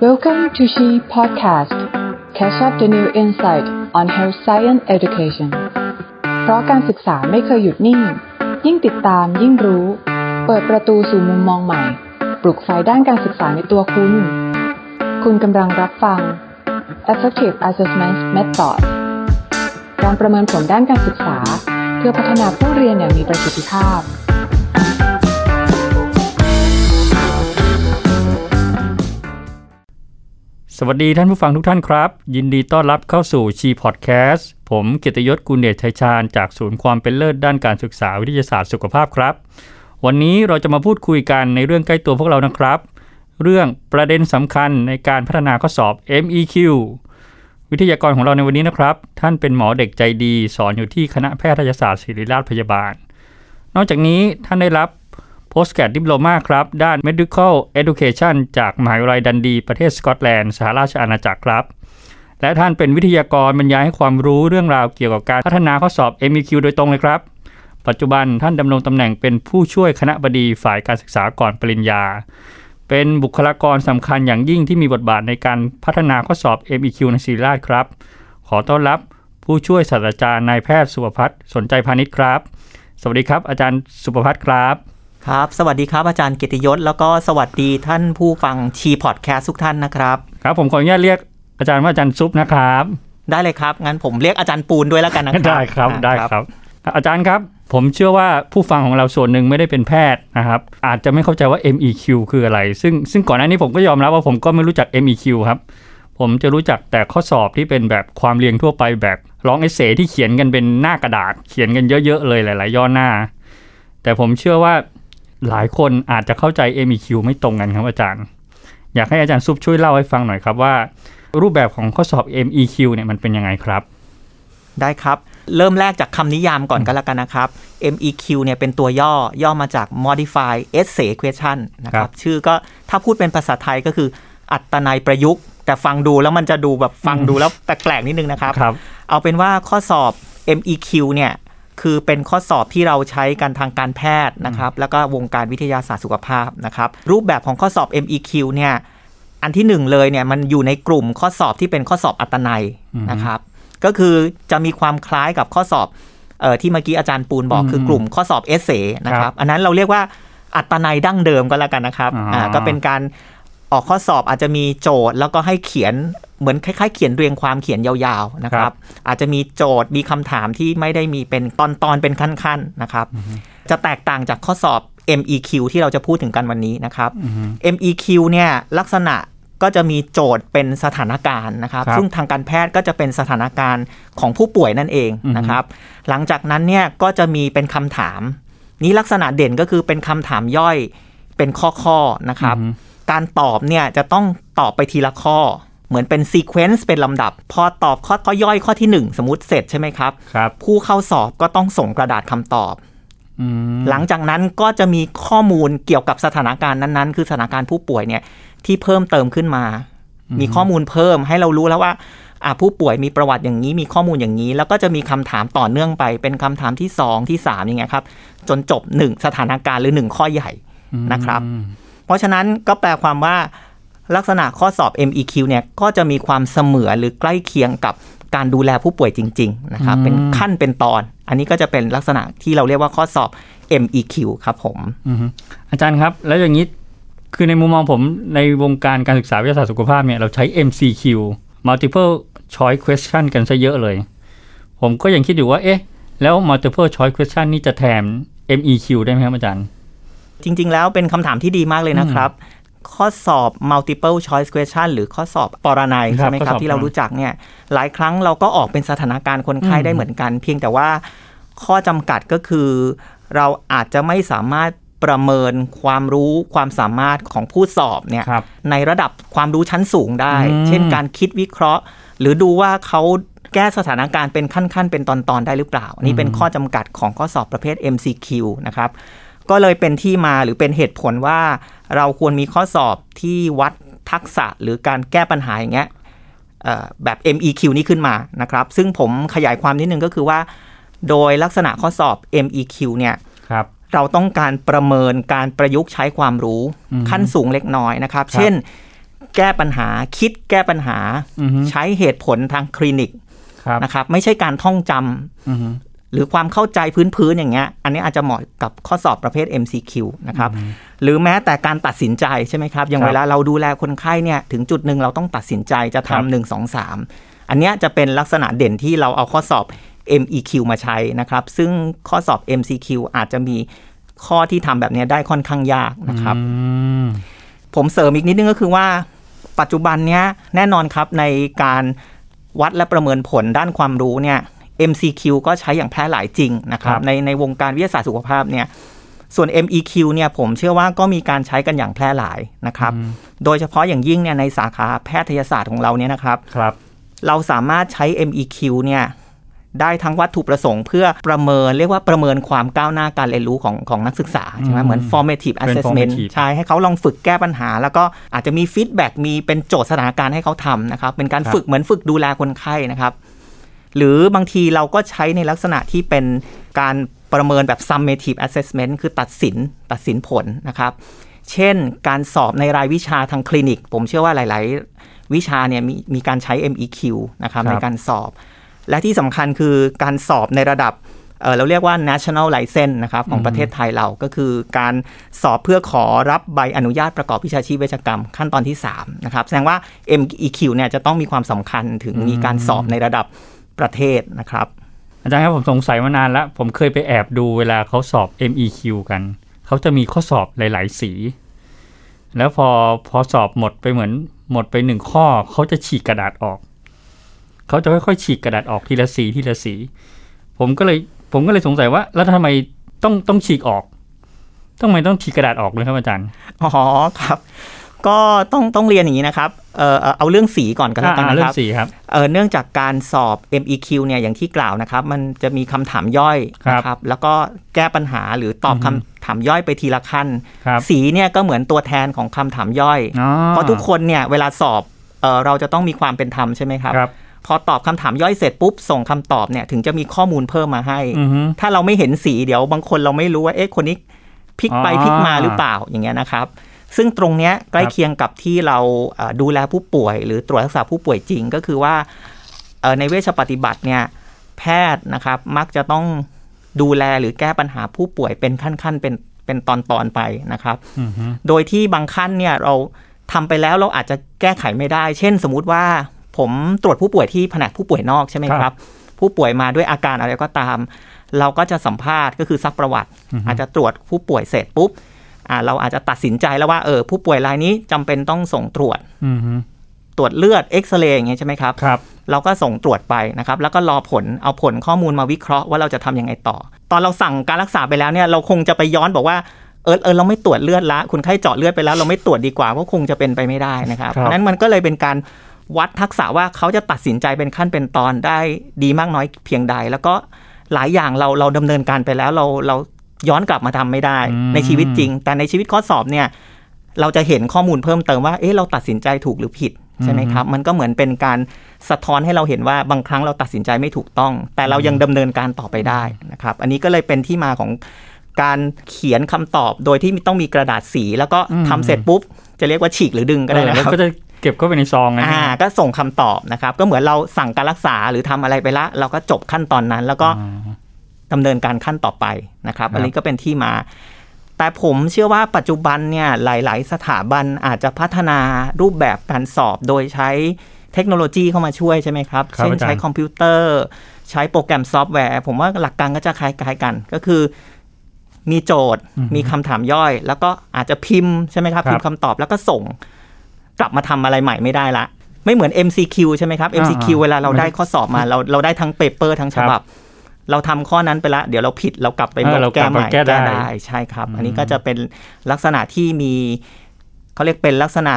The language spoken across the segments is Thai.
Welcome to She Podcast. Catch up the new insight on health science education. เพราะการศึกษาไม่เคยหยุดนิ่ง ยิ่งติดตามยิ่งรู้ เปิดประตูสู่มุมมองใหม่ ปลุกไฟด้านการศึกษาในตัวคุณ คุณกำลังรับฟัง Effective Assessment Method การประเมินผลด้านการศึกษา เพื่อพัฒนาผู้เรียนอย่างมีประสิทธิภาพ สวัสดีท่านผู้ฟังทุกท่านครับ ยินดีต้อนรับเข้าสู่ชีพอดแคสต์ผมเกียรติยศกุลเดชชัยชาญจากศูนย์ความเป็นเลิศด้านการศึกษาวิทยาศาสตร์สุขภาพครับ วันนี้เราจะมาพูดคุยกันในเรื่องใกล้ตัวพวกเรานะครับ เรื่องประเด็นสำคัญในการพัฒนาข้อสอบ MEQ วิทยากรของเราในวันนี้นะครับ ท่านเป็นหมอเด็กใจดี สอนอยู่ที่คณะแพทยศาสตร์ศิริราชพยาบาล นอกจากนี้ท่านได้รับ Postgrad Diploma ครับ ด้าน Medical Education จากมหาวิทยาลัยดันดี ประเทศสกอตแลนด์ สหราชอาณาจักรครับ และท่านเป็นวิทยากรบรรยายให้ความรู้เรื่องราวเกี่ยวกับการพัฒนาข้อสอบ MEQ โดยตรงเลยครับ ปัจจุบันท่านดำรงตำแหน่งเป็นผู้ช่วยคณะบดีฝ่ายการศึกษาก่อนปริญญา เป็นบุคลากรสำคัญอย่างยิ่งที่มีบทบาทในการพัฒนาข้อสอบ MEQ ในศิริราชครับ ขอต้อนรับผู้ช่วยศาสตราจารย์นายแพทย์สุภพัฒน์สนใจพาณิชย์ครับ สวัสดีครับ อาจารย์สุภพัฒน์ครับ ครับ สวัสดีครับอาจารย์เกียรติยศ แล้วก็สวัสดีท่านผู้ฟังชีพอดแคสต์ทุกท่านนะครับ ครับ ผมขออนุญาตเรียกอาจารย์ว่าอาจารย์ซุปนะครับ ได้เลยครับ งั้นผมเรียกอาจารย์ปูนด้วยแล้วกันนะครับ ได้ครับอ่าได้ครับ อาจารย์ครับ ผมเชื่อว่าผู้ฟังของเราส่วนหนึ่งไม่ได้เป็นแพทย์นะครับ อาจจะไม่เข้าใจว่า MEQ คืออะไร ซึ่งซึ่งก่อนหน้านี้ผมก็ยอมรับว่าผมก็ไม่รู้จัก MEQ ครับ ผมจะรู้จักแต่ข้อสอบที่เป็นแบบความเรียงทั่วไปแบบร้องเอเซที่เขียนกันเป็นหน้ากระดาษ เขียนกันเยอะๆเลยหลาย ๆ ย่อหน้า แต่ผมเชื่อว่า หลายคนอาจจะเข้าใจ MEQ ไม่ตรงกันครับอาจารย์ อยากให้อาจารย์ซุปช่วยเล่าให้ฟังหน่อยครับว่า รูปแบบของข้อสอบ MEQ เนี่ยมันเป็นยังไงครับ ได้ครับ เริ่มแรกจากคำนิยามก่อนก็แล้วกันนะครับ MEQ เนี่ยเป็นตัวย่อย่อมาจาก Modify Essay Question นะคครัรับบชื่อก็ถ้าพูดเป็นภาษาไทยก็คืออัตนัยประยุกต์ แต่ฟังดูแล้วมันจะดูแบบฟังดูแล้วแปลกๆนิดนึงนะครับครับเอาเป็นว่าข้อสอบ MEQ เนี่ย คือเป็นข้อสอบที่เราใช้กันทางการแพทย์นะครับ แล้วก็วงการวิทยาศาสตร์สุขภาพนะครับ รูปแบบของข้อสอบ MEQ เนี่ยอันที่หนึ่งเลยเนี่ยมันอยู่ในกลุ่มข้อสอบที่เป็นข้อสอบอัตนัยนะครับ ก็คือจะมีความคล้ายกับข้อสอบเอ่อที่เมื่อกี้อาจารย์ปูนบอกอืมคือกลุ่มข้อสอบเอเซนะคครัรับบอันนั้นเราเรียกว่าอัตนัยดั้งเดิมก็แล้วกันนะครับอ่าอ่าก็เป็นการ ออกข้อสอบอาจจะมีโจทย์แล้วก็ให้เขียนเหมือนคล้ายๆ เขียนเรียงความเขียนยาวๆนะคครัรับบอาจจะมีโจทย์มีคำถามที่ไม่ได้มีเป็นตอนๆเป็นขั้นๆนะครับ จะแตกต่างจากข้อสอบ MEQ ที่เราจะพูดถึงกันวันนี้นะครับ MEQ เนี่ยลักษณะก็จะมีโจทย์เป็นสถานการณ์นะครับครับซึ่งทางการแพทย์ก็จะเป็นสถานการณ์ของผู้ป่วยนั่นเองนะครับ หลังจากนั้นเนี่ยก็จะมีเป็นคำถาม นี้ลักษณะเด่นก็คือเป็นคำถามย่อยเป็นข้อๆนะครับ การตอบเนี่ยจะต้องตอบไปทีละข้อ เหมือนเป็นซีเควนซ์เป็นลำดับ พอตอบข้อข้อย่อยข้อที่ 1 สมมติเสร็จใช่ไหมครับครับ ผู้เข้าสอบก็ต้องส่งกระดาษคำตอบอืมหลังจากนั้นก็จะมีข้อมูลเกี่ยวกับสถานการณ์นั้นๆ คือสถานการณ์ผู้ป่วยเนี่ยที่เพิ่มเติมขึ้นมา มีข้อมูลเพิ่มให้เรารู้แล้วว่าอะผู้ป่วยมีประวัติอย่างนี้มีข้อมูลอย่างนี้ แล้วก็จะมีคำถามต่อเนื่องไป เป็นคำถามที่ 2 ที่3อย่างเงี้ยครับ จนจบ 1 สถานการณ์หรือ 1 ข้อใหญ่นะครับ เพราะฉะนั้นก็แปลความว่าลักษณะข้อสอบ MEQ เนี่ยก็จะมีความเสมือนหรือใกล้เคียงกับการดูแลผู้ป่วยจริง ๆ นะครับ เป็นขั้นเป็นตอน อันนี้ก็จะเป็นลักษณะที่เราเรียกว่าข้อสอบ MEQ ครับผมอือฮึอาจารย์ครับ แล้วอย่างนี้คือในมุมมองผมในวงการการศึกษาวิทยาศาสตร์สุขภาพเนี่ยเราใช้ MCQ multiple choice question กันซะเยอะเลย ผมก็ยังคิดอยู่ว่า เอ๊ะ แล้ว multiple choice question นี่จะแทน MEQ ได้ไหมครับอาจารย์ จริง ๆ แล้วเป็นคำถามที่ดีมากเลยนะครับ ข้อสอบ multiple choice question หรือข้อสอบปรนัยครับใช่ไหมคข้อรัสบอบที่เรารู้จักเนี่ยหลายครั้งเราก็ออกเป็นสถานการณ์คนไข้อืมได้เหมือนกัน เพียงแต่ว่าข้อจำกัดก็คือ เราอาจจะไม่สามารถประเมินความรู้ความสามารถของผู้สอบเนี่ยครับในระดับความรู้ชั้นสูงได้อืมเช่นการคิดวิเคราะห์ หรือดูว่าเขาแก้สถานการณ์เป็นขั้นๆ เป็นตอนๆ ได้หรือเปล่าอันนี้เป็นข้อจำกัดของข้อสอบประเภท MCQ นะครับ ก็เลยเป็นที่มาหรือเป็นเหตุผลว่าเราควรมีข้อสอบที่วัดทักษะหรือการแก้ปัญหาอย่างเงี้ยเอ่อแบบ MEQ นี้ขึ้นมานะครับ ซึ่งผมขยายความนิดนึงก็คือว่า โดยลักษณะข้อสอบ MEQ เนี่ยครับเราต้องการประเมินการประยุกต์ใช้ความรู้ขั้นสูงเล็กน้อยนะครับเช่น แก้ปัญหาคิดแก้ปัญหาอือฮึใช้เหตุผลทางคลินิกครับนะครับ ไม่ใช่การท่องจำอือฮึ หรือความเข้าใจพื้นๆอย่างเงี้ย อันนี้อาจจะเหมาะกับข้อสอบประเภท MCQ นะครับ หรือแม้แต่การตัดสินใจใช่ไหมครับ อย่างครับเวลาเราดูแลคนไข้เนี่ย ถึงจุดหนึ่งเราต้องตัดสินใจจะครับทำหนึ่งสองสามอันเนี้ยจะเป็นลักษณะเด่นที่เราเอาข้อสอบ MEQ มาใช้นะครับ ซึ่งข้อสอบ MCQ อาจจะมีข้อที่ทำแบบเนี้ยได้ค่อนข้างยากนะครับอืมผมเสริมอีกนิดนึงก็คือว่า ปัจจุบันเนี้ยแน่นอนครับในการวัดและประเมินผลด้านความรู้เนี่ย MCQ ก็ใช้อย่างแพร่หลายจริงนะครับครับในในวงการวิทยาศาสตร์สุขภาพเนี่ยส่วน MEQ เนี่ยผมเชื่อว่าก็มีการใช้กันอย่างแพร่หลายนะครับ โดยเฉพาะอย่างยิ่งเนี่ยในสาขาแพทยศาสตร์ของเราเนี่ยนะครับครับเราสามารถใช้ MEQ เนี่ยได้ทั้งวัตถุประสงค์เพื่อประเมินเรียกว่าประเมินความก้าวหน้าการเรียนรู้ของของนักศึกษาใช่ไหมอืมเหมือน formative เป็น assessment formative ใช่ให้เขาลองฝึกแก้ปัญหา แล้วก็อาจจะมี feedback มีเป็นโจทย์สถานการณ์ให้เขาทำนะครับเป็นการครับฝึกเหมือนฝึกดูแลคนไข้นะครับ หรือบางทีเราก็ใช้ในลักษณะที่เป็นการประเมินแบบ summative assessment คือตัดสินตัดสินผลนะครับ เช่นการสอบในรายวิชาทางคลินิก ผมเชื่อว่าหลาย ๆ วิชาเนี่ยมีมีการใช้ MEQ นะครับครับในการสอบ และที่สำคัญคือการสอบในระดับเอ่อเราเรียกว่า national license นะครับของประเทศไทยเราก็คือการสอบเพื่อขอรับใบอนุญาตประกอบวิชาชีพเวชกรรม ขั้นตอนที่3นะครับแสดงว่า MEQ เนี่ยจะต้องมีความสำคัญถึงมีการสอบในระดับ ประเทศนะครับ อาจารย์ครับผมสงสัยมานานแล้ว ผมเคยไปแอบดูเวลาเขาสอบ MEQ กัน เขาจะมีข้อสอบหลาย ๆ สี แล้วพอพอสอบหมดไปเหมือนหมดไปหนึ่งข้อ เขาจะฉีกกระดาษออก เขาจะค่อยๆฉีกกระดาษออกทีละสีทีละสี ผมก็เลยผมก็เลยสงสัยว่า แล้วทำไมต้องต้องฉีกออกทำไมต้องฉีกกระดาษออกเลยครับอาจารย์ อ๋อครับ ก็ต้องต้องเรียนอย่างนี้นะครับเออเอ่อเอาเรื่องสีก่อนก็แล้วกันอ่านะเรื่คอรับงสีครับเออเนื่องจากการสอบ MEQ เนี่ยอย่างที่กล่าวนะครับ มันจะมีคำถามย่อยครับนะครับ แล้วก็แก้ปัญหาหรือตอบอือคำฮึถามย่อยไปทีละขั้นครับสีเนี่ยก็เหมือนตัวแทนของคำถามย่อยอ๋อเพราะทุกคนเนี่ยเวลาสอบเออเราจะต้องมีความเป็นธรรมใช่ไหมครับครับพอตอบคำถามย่อยเสร็จปุ๊บส่งคำตอบเนี่ยถึงจะมีข้อมูลเพิ่มมาให้อือฮึถ้าเราไม่เห็นสีเดี๋ยวบางคนเราไม่รู้ว่าเอ๊ะคนนี้พลิกไปอ๋อพลิกมาหรือเปล่าอย่างเงี้ยนะครับ ซึ่งตรงเนี้ยใกล้เคียงกับที่เราเอ่อดูแลผู้ป่วย หรือตรวจรักษาผู้ป่วยจริง ก็คือว่าเอ่อในเวชปฏิบัติเนี่ยแพทย์นะครับมักจะต้องดูแลหรือแก้ปัญหาผู้ป่วยเป็นขั้นๆเป็นเป็นตอนๆไปนะครับอือฮึโดยที่บางขั้นเนี่ยเราทำไปแล้วเราอาจจะแก้ไขไม่ได้ เช่น สมมุติว่าผมตรวจผู้ป่วยที่แผนกผู้ป่วยนอกใช่ไหมครับ ผู้ป่วยมาด้วยอาการอะไรก็ตาม เราก็จะสัมภาษณ์ก็คือซักประวัติ อาจจะตรวจผู้ป่วยเสร็จปุ๊บอ่า เราอาจจะตัดสินใจแล้วว่าเออผู้ป่วยรายนี้จำเป็นต้องส่งตรวจอือฮึตรวจเลือดเอ็กซเรย์อย่างเงี้ยใช่ไหมครับครับ เราก็ส่งตรวจไปนะครับ แล้วก็รอผลเอาผลข้อมูลมาวิเคราะห์ว่าเราจะทำยังไงต่อ ตอนเราสั่งการรักษาไปแล้วเนี่ยเราคงจะไปย้อนบอกว่าเออเออเราไม่ตรวจเลือดละคุณไข้เจาะเลือดไปแล้ว เราไม่ตรวจดีกว่าเพราะคงจะเป็นไปไม่ได้นะครับครับเพราะฉะนั้นมันก็เลยเป็นการวัดทักษะว่าเขาจะตัดสินใจเป็นขั้นเป็นตอนได้ดีมากน้อยเพียงใด แล้วก็หลายอย่างเราเราดำเนินการไปแล้วเราเรา ย้อนกลับมาทำไม่ได้ ในชีวิตจริง แต่ในชีวิตข้อสอบเนี่ย เราจะเห็นข้อมูลเพิ่มเติมว่าเอ๊ะเราตัดสินใจถูกหรือผิดใช่ไหมครับ มันก็เหมือนเป็นการสะท้อนให้เราเห็นว่าบางครั้งเราตัดสินใจไม่ถูกต้อง แต่เรายังดำเนินการต่อไปได้นะครับ อันนี้ก็เลยเป็นที่มาของการเขียนคำตอบโดยที่ต้องมีกระดาษสี แล้วก็ทำเสร็จปุ๊บ จะเรียกว่าฉีกหรือดึงก็ได้เออนะแล้วครับก็จะเก็บเข้าไปในซองนะอ่าก็ส่งคำตอบนะครับ ก็เหมือนเราสั่งการรักษาหรือทำอะไรไปละ เราก็จบขั้นตอนนั้น แล้วก็อ๋อ ดำเนินการขั้นต่อไปนะครับครับ อันนี้ก็เป็นที่มา แต่ผมเชื่อว่าปัจจุบันเนี่ยหลาย ๆ สถาบันอาจจะพัฒนารูปแบบการสอบโดยใช้เทคโนโลยีเข้ามาช่วยใช่ไหมครับครับเช่นอาจารย์ใช้คอมพิวเตอร์ ใช้โปรแกรมซอฟต์แวร์ ผมว่าหลักการก็จะคล้ายๆกัน ก็คือมีโจทย์มีคำถามย่อย แล้วก็อาจจะพิมพ์ใช่ไหมครับครับพิมพ์คำตอบแล้วก็ส่ง กลับมาทำอะไรใหม่ไม่ได้ละ ไม่เหมือน MCQ ใช่ไหมครับ MCQ อ่าเวลาเราได้ข้อสอบมาเราเราได้ทั้ง paper ทั้งฉบับ เราทำข้อนั้นไปแล้วเดี๋ยวเราผิดเรากลับไปเออเราแก้กลับใหม่แก้ได้ใช่ครับ อันนี้ก็จะเป็นลักษณะที่มีเขาเรียกเป็นลักษณะ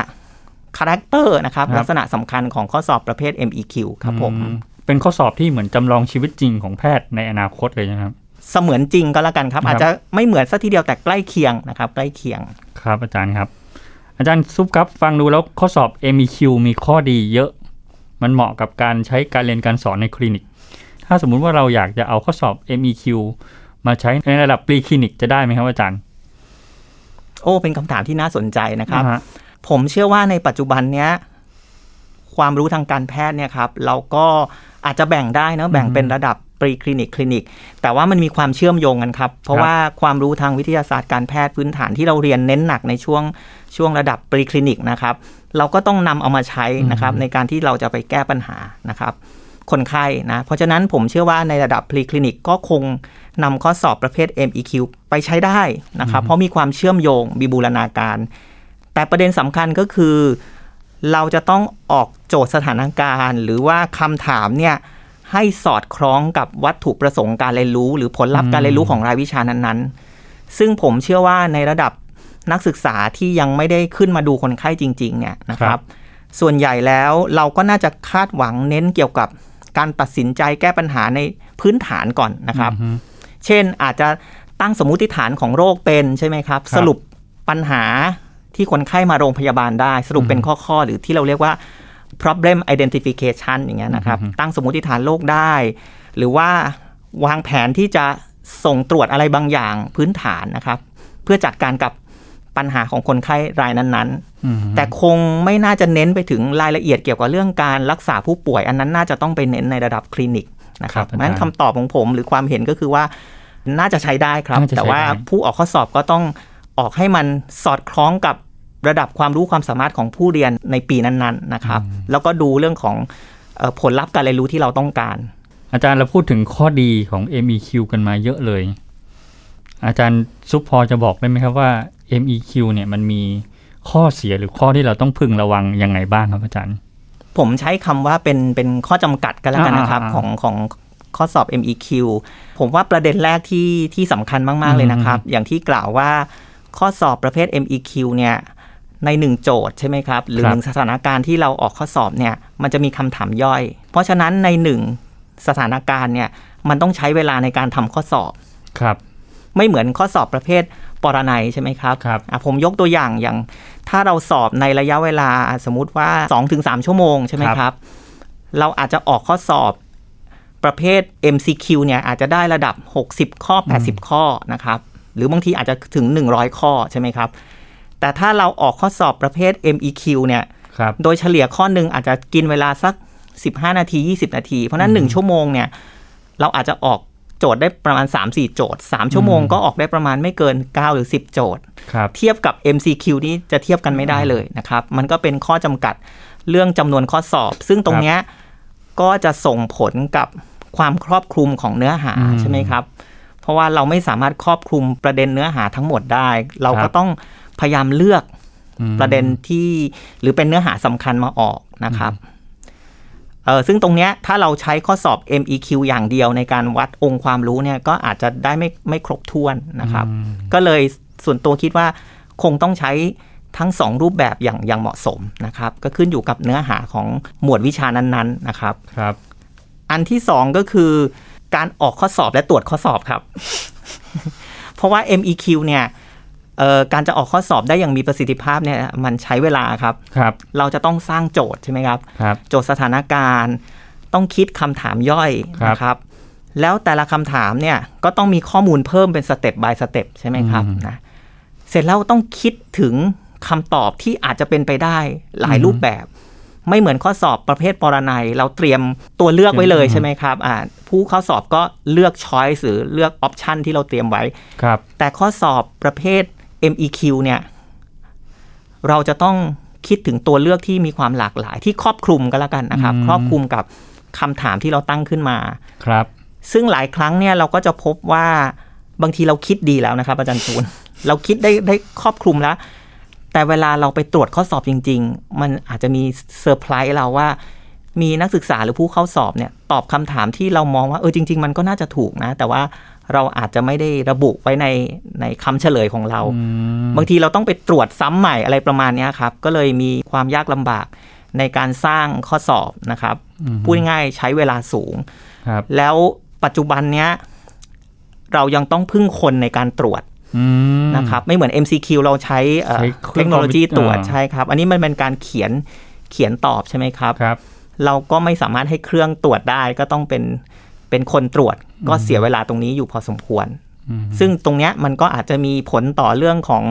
character นะครับครับลักษณะสำคัญของข้อสอบประเภท MEQ ครับผมอืเป็นข้อสอบที่เหมือนจำลองชีวิตจริงของแพทย์ในอนาคตเลยนะครับ เสมือนจริงก็แล้วกันครับครับ อาจจะไม่เหมือนสักทีเดียวแต่ใกล้เคียงนะครับ ใกล้เคียงครับ อาจารย์ครับ อาจารย์ซุปครับฟังดูแล้วข้อสอบ MEQ มีข้อดีเยอะ มันเหมาะกับการใช้การเรียนการสอนในคลินิก ถ้าสมมุติว่าเราอยากจะเอาข้อสอบ MEQ มาใช้ในระดับปรีคลินิกจะได้ไหมครับอาจารย์ โอ้ เป็นคำถามที่น่าสนใจนะครับอ่าฮะผมเชื่อว่าในปัจจุบันเนี้ย ความรู้ทางการแพทย์เนี่ยครับ เราก็อาจจะแบ่งได้นะแบ่งเป็นระดับปรีคลินิกคลินิก แต่ว่ามันมีความเชื่อมโยงกันครับ เพราะว่าความรู้ทางวิทยาศาสตร์การแพทย์พื้นฐานที่เราเรียนเน้นหนักในช่วงช่วงระดับปรีคลินิกนะครับ เราก็ต้องนำเอามาใช้นะครับในการที่เราจะไปแก้ปัญหานะครับ คนไข้นะ เพราะฉะนั้นผมเชื่อว่าในระดับพรีคลินิกก็คงนำข้อสอบประเภท MEQ ไปใช้ได้นะครับ เพราะมีความเชื่อมโยงมีบูรณาการ แต่ประเด็นสำคัญก็คือ เราจะต้องออกโจทย์สถานการณ์ หรือว่าคำถามเนี่ยให้สอดคล้องกับวัตถุประสงค์การเรียนรู้ หรือผลลัพธ์การเรียนรู้ของรายวิชานั้นๆ ซึ่งผมเชื่อว่าในระดับนักศึกษาที่ยังไม่ได้ขึ้นมาดูคนไข้จริง ๆ เนี่ยนะครับ ส่วนใหญ่แล้วเราก็น่าจะคาดหวังเน้นเกี่ยวกับ การตัดสินใจแก้ปัญหาในพื้นฐานก่อนนะครับ เช่นอาจจะตั้งสมมุติฐานของโรคเป็นใช่ไหมครับ สรุปปัญหาที่คนไข้มาโรงพยาบาลได้ สรุปเป็นข้อๆ หรือที่เราเรียกว่า problem identification อย่างเงี้ยนะครับ ตั้งสมมุติฐานโรคได้ หรือว่าวางแผนที่จะส่งตรวจอะไรบางอย่างพื้นฐานนะครับ เพื่อจัดการกับ ปัญหาของคนไข้รายนั้นๆ แต่คงไม่น่าจะเน้นไปถึงรายละเอียดเกี่ยวกับเรื่องการรักษาผู้ป่วย อันนั้นน่าจะต้องไปเน้นในระดับคลินิกนะครับเพราะฉะนั้นคำตอบของผมหรือความเห็นก็คือว่าน่าจะใช้ได้ครับ แต่ว่าผู้ออกข้อสอบก็ต้องออกให้มันสอดคล้องกับระดับความรู้ความสามารถของผู้เรียนในปีนั้นๆนะครับ แล้วก็ดูเรื่องของผลลัพธ์การเรียนรู้ที่เราต้องการ อาจารย์เราพูดถึงข้อดีของ MEQ กันมาเยอะเลย อาจารย์ซุปพอจะบอกได้ไหมครับว่า MEQ เนี่ยมันมีข้อเสียหรือข้อที่เราต้องพึงระวังยังไงบ้างครับอาจารย์ ผมใช้คำว่าเป็นเป็นข้อจำกัดกันแล้วกันนะครับของของข้อสอบ MEQ ผมว่าประเด็นแรกที่ที่สำคัญมาก ๆ เลยนะครับ อย่างที่กล่าวว่าข้อสอบประเภท MEQ เนี่ยในหนึ่งโจทย์ใช่ไหมครับ หรือหนึ่งสถานการณ์ที่เราออกข้อสอบเนี่ยมันจะมีคำถามย่อย เพราะฉะนั้นในหนึ่งสถานการณ์เนี่ยมันต้องใช้เวลาในการทำข้อสอบครับ ไม่เหมือนข้อสอบประเภทปรนัยใช่ไหมครับครับผมยกตัวอย่างอย่าง ถ้าเราสอบในระยะเวลาสมมุติว่า 2-3 ชั่วโมงใช่ไหมครับ เราอาจจะออกข้อสอบประเภท MCQ เนี่ยอาจจะได้ระดับ 60 ข้อ 80 ข้อนะครับ หรือบางทีอาจจะถึง 100 ข้อใช่ไหมครับ แต่ถ้าเราออกข้อสอบประเภท MEQ เนี่ยครับโดยเฉลี่ยข้อหนึ่งอาจจะกินเวลาสัก 15 นาที 20 นาที เพราะนั้น 1 ชั่วโมงเนี่ย เราอาจจะออก โจทย์ได้ประมาณ 3-4 โจทย์ 3 ชั่วโมงก็ออกได้ประมาณไม่เกิน 9 หรือ 10 โจทย์ครับเทียบกับ MCQ นี่จะเทียบกันไม่ได้เลยนะครับ มันก็เป็นข้อจำกัดเรื่องจำนวนข้อสอบ ซึ่งตรงเนี้ยก็จะส่งผลกับความครอบคลุมของเนื้อหาอืมใช่ไหมครับ เพราะว่าเราไม่สามารถครอบคลุมประเด็นเนื้อหาทั้งหมดได้ เราครัก็บต้องพยายามเลือกอืมประเด็นที่หรือเป็นเนื้อหาสำคัญมาออกนะครับ เออซึ่งตรงเนี้ยถ้าเราใช้ข้อสอบ MEQ อย่างเดียวในการวัดองค์ความรู้เนี่ยก็อาจจะได้ไม่ไม่ครบถ้วนนะครับอืมก็เลยส่วนตัวคิดว่าคงต้องใช้ทั้งสองรูปแบบอย่างอย่างเหมาะสมนะครับ ก็ขึ้นอยู่กับเนื้อหาของหมวดวิชานั้นๆนะครับครับ อันที่สองก็คือ การออกข้อสอบและตรวจข้อสอบครับ เพราะว่า MEQ เนี่ยเอ่อ การจะออกข้อสอบได้อย่างมีประสิทธิภาพเนี่ยมันใช้เวลาครับครับเราจะต้องสร้างโจทย์ใช่ไหมครับครับโจทย์สถานการณ์ ต้องคิดคำถามย่อยครับนะครับ แล้วแต่ละคำถามเนี่ยก็ต้องมีข้อมูลเพิ่มเป็นสเต็ป by สเต็ปใช่ไหมครับอืมนะเสร็จแล้วต้องคิดถึงคำตอบที่อาจจะเป็นไปได้หลายอืมรูปแบบ ไม่เหมือนข้อสอบประเภทปรนัย เราเตรียมตัวเลือกไว้เลยอืมใช่ไหมครับอ่าผู้เข้าสอบก็เลือก choice หรือเลือก option ที่เราเตรียมไว้ครับแต่ข้อสอบประเภท MEQ เนี่ย เราจะต้องคิดถึงตัวเลือกที่มีความหลากหลาย ที่ครอบคลุมก็แล้วกันนะครับอืมครอบคลุมกับคำถามที่เราตั้งขึ้นมา ครับ ซึ่งหลายครั้งเนี่ยเราก็จะพบว่าบางทีเราคิดดีแล้วนะครับ อาจารย์ปูนเราคิดได้ได้ครอบคลุมแล้ว แต่เวลาเราไปตรวจข้อสอบจริง ๆ มันอาจจะมีเซอร์ไพรส์เราว่า มีนักศึกษาหรือผู้เข้าสอบเนี่ย ตอบคำถามที่เรามองว่าเออจริง ๆ มันก็น่าจะถูกนะ แต่ว่า เราอาจจะไม่ได้ระบุไว้ในในคำเฉลยของเราอืมบางทีเราต้องไปตรวจซ้ำใหม่อะไรประมาณเนี้ยครับ ก็เลยมีความยากลำบากในการสร้างข้อสอบนะครับอืมพูดง่ายๆใช้เวลาสูงครับแล้วปัจจุบันเนี้ยเรายังต้องพึ่งคนในการตรวจอืมนะครับ ไม่เหมือน MCQ เราใช้เอ่อใช้เครื่เทองคโนโลยีตรวจอ่าใช่ครับ อันนี้มันเป็นการเขียนเขียนตอบใช่ไหมครับครับเราก็ไม่สามารถให้เครื่องตรวจได้ก็ต้องเป็น เป็นคนตรวจก็เสียเวลาตรงนี้อยู่พอสมควรอืมซึ่งตรงเนี้ยมันก็อาจจะมีผลต่อเรื่องของ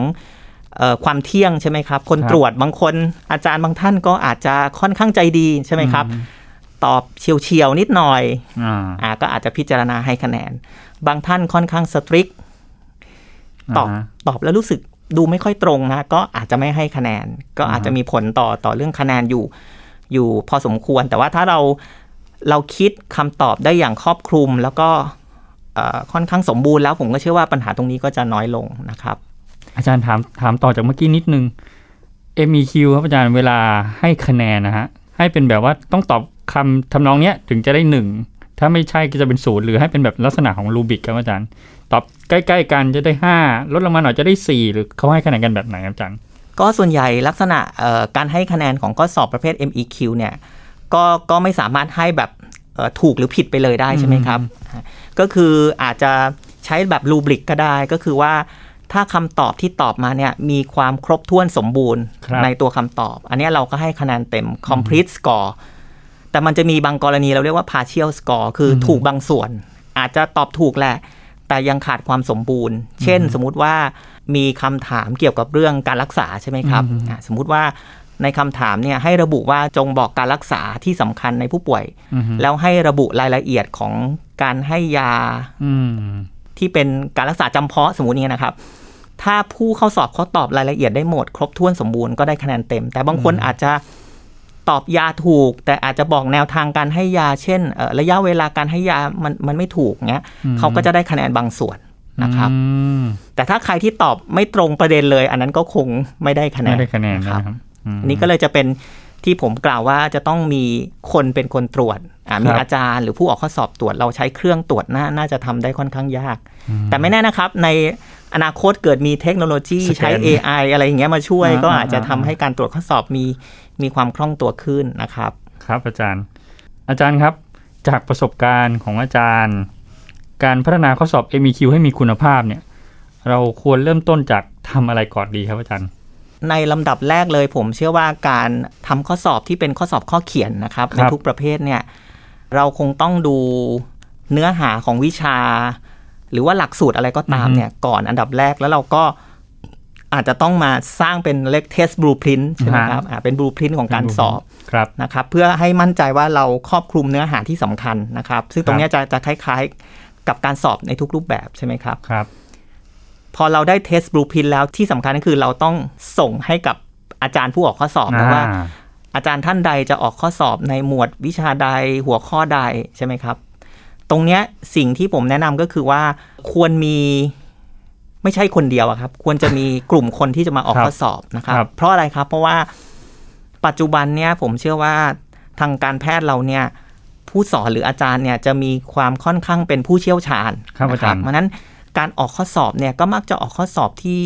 เอ่อความเที่ยงใช่ไหมครับ คนครับตรวจบางคนอาจารย์บางท่านก็อาจจะค่อนข้างใจดีใช่ไหมครับ ตอบเฉียวๆนิดหน่อยอ่าอ่าก็อาจจะพิจารณาให้คะแนน บางท่านค่อนข้างสตริกตอบาฮะตอบแล้วรู้สึกดูไม่ค่อยตรงนะก็อาจจะไม่ให้คะแนน ก็อาจจะมีผลต่อต่อเรื่องคะแนนอยู่ อยู่พอสมควร แต่ว่าถ้าเรา เราคิดคำตอบได้อย่างครอบคลุม แล้วก็เอ่อค่อนข้างสมบูรณ์แล้วผมก็เชื่อว่าปัญหาตรงนี้ก็จะน้อยลงนะครับ อาจารย์ถามถามต่อจากเมื่อกี้นิดนึง MEQ ครับอาจารย์เวลาให้คะแนนนะฮะให้เป็นแบบว่าต้องตอบคำทำนองเนี้ยถึงจะได้หนึ่งถ้าไม่ใช่ก็จะเป็นศูนย์หรือให้เป็นแบบลักษณะของรูบิกครับอาจารย์ ตอบใกล้ๆกันจะได้ห้าลดลงมาหน่อยจะได้สี่หรือเขาให้คะแนนกันแบบไหนครับอาจารย์ ก็ส่วนใหญ่ลักษณะเอ่อการให้คะแนนของข้อสอบประเภท MEQ เนี่ย ก็ก็ไม่สามารถให้แบบเอ่อถูกหรือผิดไปเลยได้ใช่ไหมครับ ก็คืออาจจะใช้แบบรูบริกก็ได้ก็คือว่าถ้าคำตอบที่ตอบมาเนี่ยมีความครบถ้วนสมบูรณ์ครับในตัวคำตอบ อันเนี้ยเราก็ให้คะแนนเต็ม complete score แต่มันจะมีบางกรณีเราเรียกว่า partial score คืออถูกบางส่วน อาจจะตอบถูกแหละ แต่ยังขาดความสมบูรณ์ เช่น สมมุติว่ามีคำถามเกี่ยวกับเรื่องการรักษาใช่ไหมครับอะสมมุติว่า ในคำถามเนี่ยให้ระบุว่าจงบอกการรักษาที่สำคัญในผู้ป่วยอืมแล้วให้ระบุรายละเอียดของการให้ยาอืมที่เป็นการรักษาจำเพาะสมมตินี้นะครับ ถ้าผู้เข้าสอบเขาตอบรายละเอียดได้หมด ครบถ้วนสมบูรณ์ก็ได้คะแนนเต็ม แต่บางคนอาจจะตอบยาถูก แต่อาจจะบอกแนวทางการให้ยา เช่นเอ่อระยะเวลาการให้ยามันมันไม่ถูกเงี้ยอืมเขาก็จะได้คะแนนบางส่วนนะครับอืมแต่ถ้าใครที่ตอบไม่ตรงประเด็นเลย อันนั้นก็คงไม่ได้คะแนไม่นได้คะแนนนะนะครับครับม อันนี้ก็เลยจะเป็นที่ผมกล่าวว่าจะต้องมีคนเป็นคนตรวจอะมีครับอาจารย์หรือผู้ออกข้อสอบตรวจเราใช้เครื่องตรวจน่าน่าจะทำได้ค่อนข้างยาก แต่ไม่แน่นะครับ ในอนาคตเกิดมีเทคโนโลยีสแกนใช้ AI อะไรอย่างเงี้ยมาช่วยอ่าก็อาจจะอ่าทำให้การตรวจข้อสอบมีมีความคล่องตัวขึ้นนะครับ ครับอาจารย์ อาจารย์ครับจากประสบการณ์ของอาจารย์ การพัฒนาข้อสอบ MEQ ให้มีคุณภาพเนี่ย เราควรเริ่มต้นจากทำอะไรก่อนดีครับอาจารย์ ในลำดับแรกเลย ผมเชื่อว่าการทำข้อสอบที่เป็นข้อสอบข้อเขียนนะครับครับในทุกประเภทเนี่ยเราคงต้องดูเนื้อหาของวิชา หรือว่าหลักสูตรอะไรก็ตามเนี่ยก่อนอันดับแรกแล้วเราก็อาจจะต้องมาสร้างเป็นเล็กเทสบลูพรินต์ใช่ไหมครับอ่าเป็นบลูพรินต์ของการสอบครับนะครับเพื่อให้มั่นใจว่าเราครอบคลุมเนื้อหาที่สำคัญนะครับ ซึ่งตรงเนี้ยจะจะคล้าย ๆ กับการสอบในทุกรูปแบบใช่ไหมครับครับ พอเราได้เทสบลูพินแล้วที่สำคัญก็คือเราต้องส่งให้กับอาจารย์ผู้ออกข้อสอบนะว่าอ่า อาจารย์ท่านใดจะออกข้อสอบในหมวดวิชาใดหัวข้อใดใช่ไหมครับ ตรงเนี้ยสิ่งที่ผมแนะนำก็คือว่าควรมีไม่ใช่คนเดียวอะครับ ควรจะมีกลุ่มคนที่จะมาออกครับข้อสอบนะครับครับ เพราะอะไรครับ เพราะว่าปัจจุบันเนี่ยผมเชื่อว่าทางการแพทย์เราเนี่ยผู้สอนหรืออาจารย์เนี่ยจะมีความค่อนข้างเป็นผู้เชี่ยวชาญครับนะอาจารย์เพราะฉะนั้น การออกข้อสอบเนี่ยก็มักจะออกข้อสอบที่